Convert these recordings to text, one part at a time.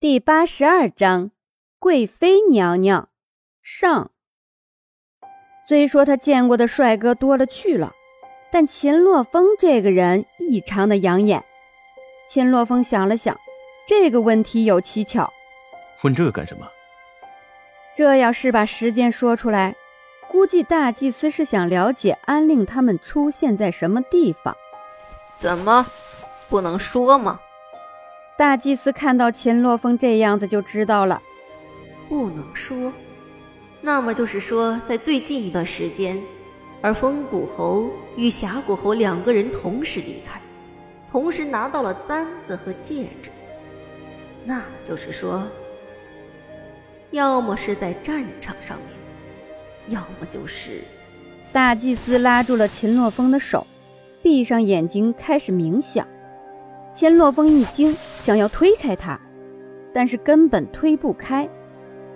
第八十二章，贵妃娘娘上。虽说他见过的帅哥多了去了，但秦洛风这个人异常的养眼。秦洛风想了想，这个问题有蹊跷。问这个干什么？这要是把时间说出来，估计大祭司是想了解安令他们出现在什么地方。怎么，不能说吗？大祭司看到秦洛风这样子就知道了，不能说。那么就是说，在最近一段时间，而风骨侯与峡谷侯两个人同时离开，同时拿到了簪子和戒指。那就是说，要么是在战场上面，要么就是……大祭司拉住了秦洛风的手，闭上眼睛开始冥想。千洛风一惊，想要推开他，但是根本推不开。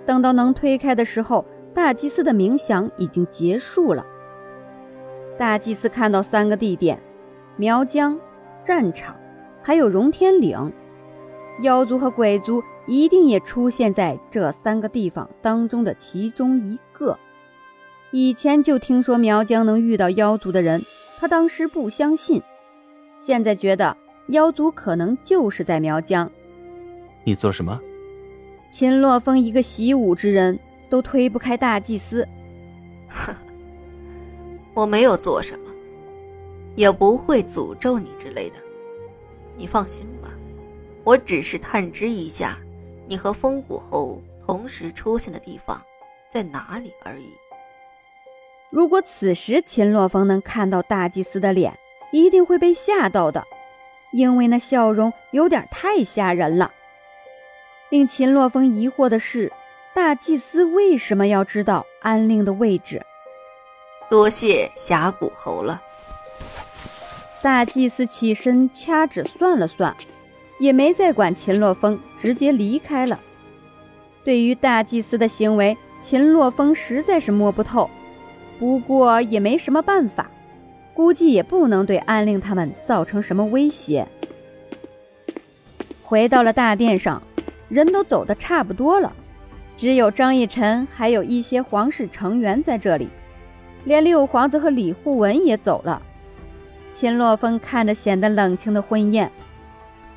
等到能推开的时候，大祭司的冥想已经结束了。大祭司看到三个地点：苗疆、战场，还有荣天岭。妖族和鬼族一定也出现在这三个地方当中的其中一个。以前就听说苗疆能遇到妖族的人，他当时不相信，现在觉得。妖族可能就是在苗疆。你做什么？秦洛风一个习武之人，都推不开大祭司。呵呵，我没有做什么，也不会诅咒你之类的。你放心吧，我只是探知一下，你和风骨后同时出现的地方在哪里而已。如果此时秦洛风能看到大祭司的脸，一定会被吓到的。因为那笑容有点太吓人了。令秦洛风疑惑的是，大祭司为什么要知道安令的位置？多谢峡谷侯了。大祭司起身掐指算了算，也没再管秦洛风，直接离开了。对于大祭司的行为，秦洛风实在是摸不透，不过也没什么办法。估计也不能对安令他们造成什么威胁。回到了大殿上，人都走得差不多了，只有张逸晨还有一些皇室成员在这里，连六皇子和李护文也走了。秦洛风看着显得冷清的婚宴，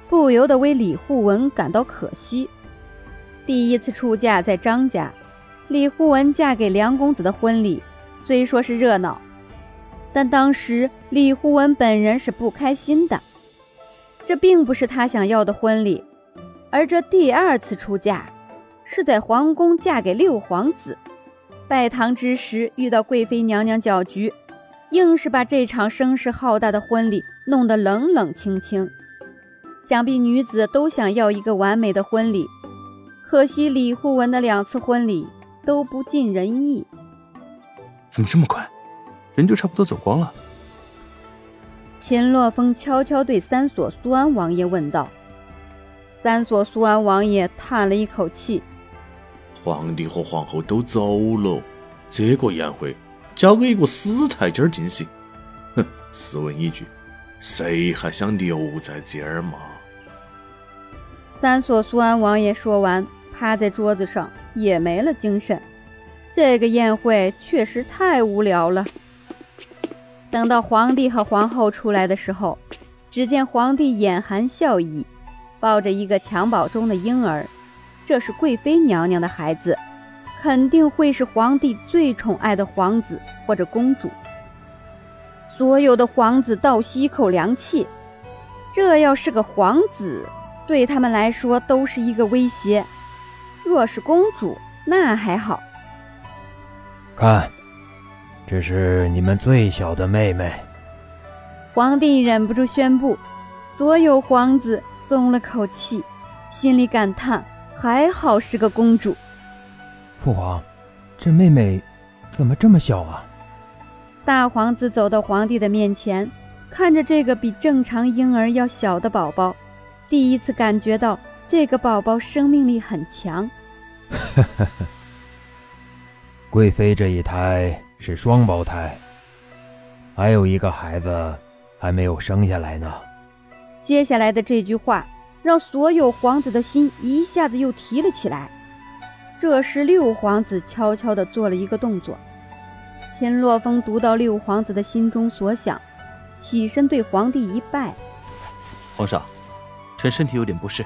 不由得为李护文感到可惜。第一次出嫁在张家，李护文嫁给梁公子的婚礼，虽说是热闹。但当时李护文本人是不开心的，这并不是他想要的婚礼。而这第二次出嫁，是在皇宫嫁给六皇子，拜堂之时遇到贵妃娘娘搅局，硬是把这场声势浩大的婚礼弄得冷冷清清。想必女子都想要一个完美的婚礼，可惜李护文的两次婚礼都不尽人意。怎么这么快？人就差不多走光了。秦洛风悄悄对三所苏安王爷问道：“三所苏安王爷叹了一口气，皇帝和皇后都走了，这个宴会交给一个死太监进行。哼，试问一句，谁还想留在这儿嘛？”三所苏安王爷说完，趴在桌子上也没了精神。这个宴会确实太无聊了。等到皇帝和皇后出来的时候，只见皇帝眼含笑意，抱着一个襁褓中的婴儿，这是贵妃娘娘的孩子，肯定会是皇帝最宠爱的皇子或者公主。所有的皇子倒吸一口凉气，这要是个皇子，对他们来说都是一个威胁；若是公主，那还好。看。这是你们最小的妹妹。皇帝忍不住宣布，所有皇子松了口气，心里感叹：还好是个公主。父皇，这妹妹怎么这么小啊？大皇子走到皇帝的面前，看着这个比正常婴儿要小的宝宝，第一次感觉到这个宝宝生命力很强。贵妃这一胎。是双胞胎，还有一个孩子还没有生下来呢。接下来的这句话让所有皇子的心一下子又提了起来。这时，六皇子悄悄地做了一个动作。秦洛风读到六皇子的心中所想，起身对皇帝一拜：“皇上，臣身体有点不适，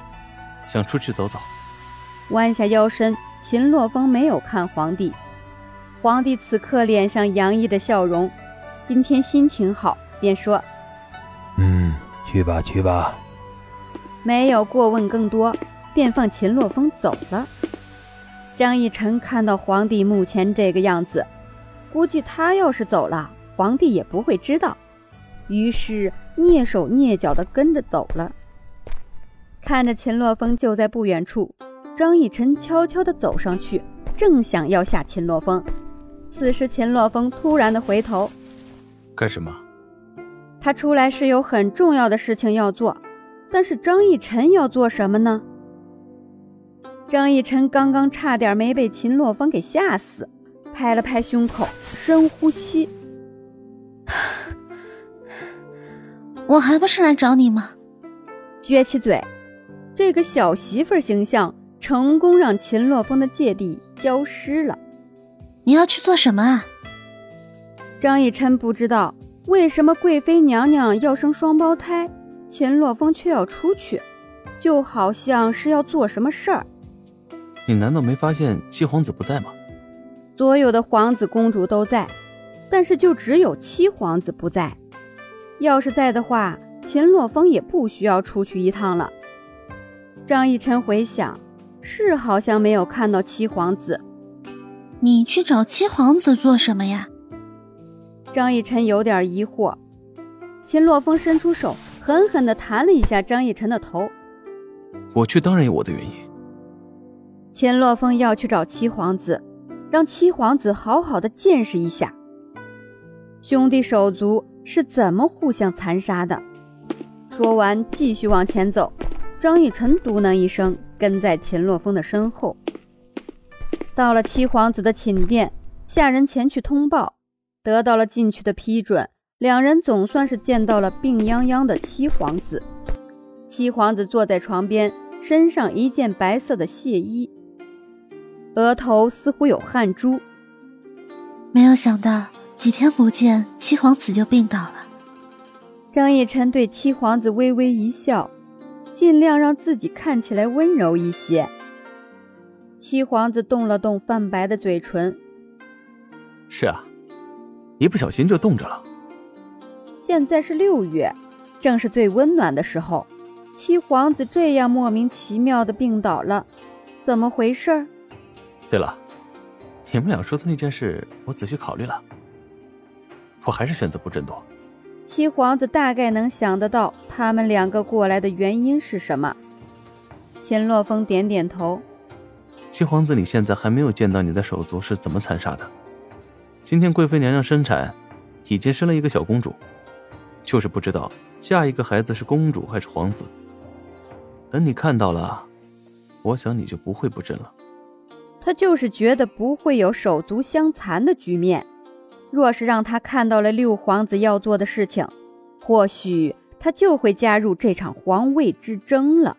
想出去走走。”弯下腰身，秦洛风没有看皇帝。皇帝此刻脸上洋溢着笑容，今天心情好，便说：“嗯，去吧，去吧。”没有过问更多，便放秦洛风走了。张义成看到皇帝目前这个样子，估计他要是走了，皇帝也不会知道，于是蹑手蹑脚地跟着走了。看着秦洛风就在不远处，张义成悄悄地走上去，正想要吓秦洛风。此时，秦洛风突然的回头：“干什么？”他出来是有很重要的事情要做，但是张逸晨要做什么呢？张逸晨刚刚差点没被秦洛风给吓死，拍了拍胸口，深呼吸。我还不是来找你吗？撅起嘴，这个小媳妇形象成功让秦洛风的芥蒂消失了。你要去做什么啊？张逸琛不知道为什么贵妃娘娘要生双胞胎，秦洛风却要出去，就好像是要做什么事儿。你难道没发现七皇子不在吗？所有的皇子公主都在，但是就只有七皇子不在。要是在的话，秦洛风也不需要出去一趟了。张逸琛回想，是好像没有看到七皇子。你去找七皇子做什么呀？张逸晨有点疑惑。秦洛风伸出手，狠狠的弹了一下张逸晨的头。我去当然有我的原因。秦洛风要去找七皇子，让七皇子好好的见识一下兄弟手足是怎么互相残杀的。说完，继续往前走。张逸晨嘟囔一声，跟在秦洛风的身后。到了七皇子的寝殿，下人前去通报，得到了进去的批准。两人总算是见到了病殃殃的七皇子。七皇子坐在床边，身上一件白色的亵衣。额头似乎有汗珠。没有想到几天不见，七皇子就病倒了。张逸晨对七皇子微微一笑，尽量让自己看起来温柔一些。七皇子动了动泛白的嘴唇：“是啊，一不小心就冻着了。现在是六月，正是最温暖的时候，七皇子这样莫名其妙的病倒了，怎么回事？”对了，你们俩说的那件事，我仔细考虑了，我还是选择不振作。七皇子大概能想得到他们两个过来的原因是什么。秦洛风点点头。七皇子，你现在还没有见到你的手足是怎么残杀的。今天贵妃娘娘生产，已经生了一个小公主，就是不知道下一个孩子是公主还是皇子。等你看到了，我想你就不会不振了。他就是觉得不会有手足相残的局面，若是让他看到了六皇子要做的事情，或许他就会加入这场皇位之争了。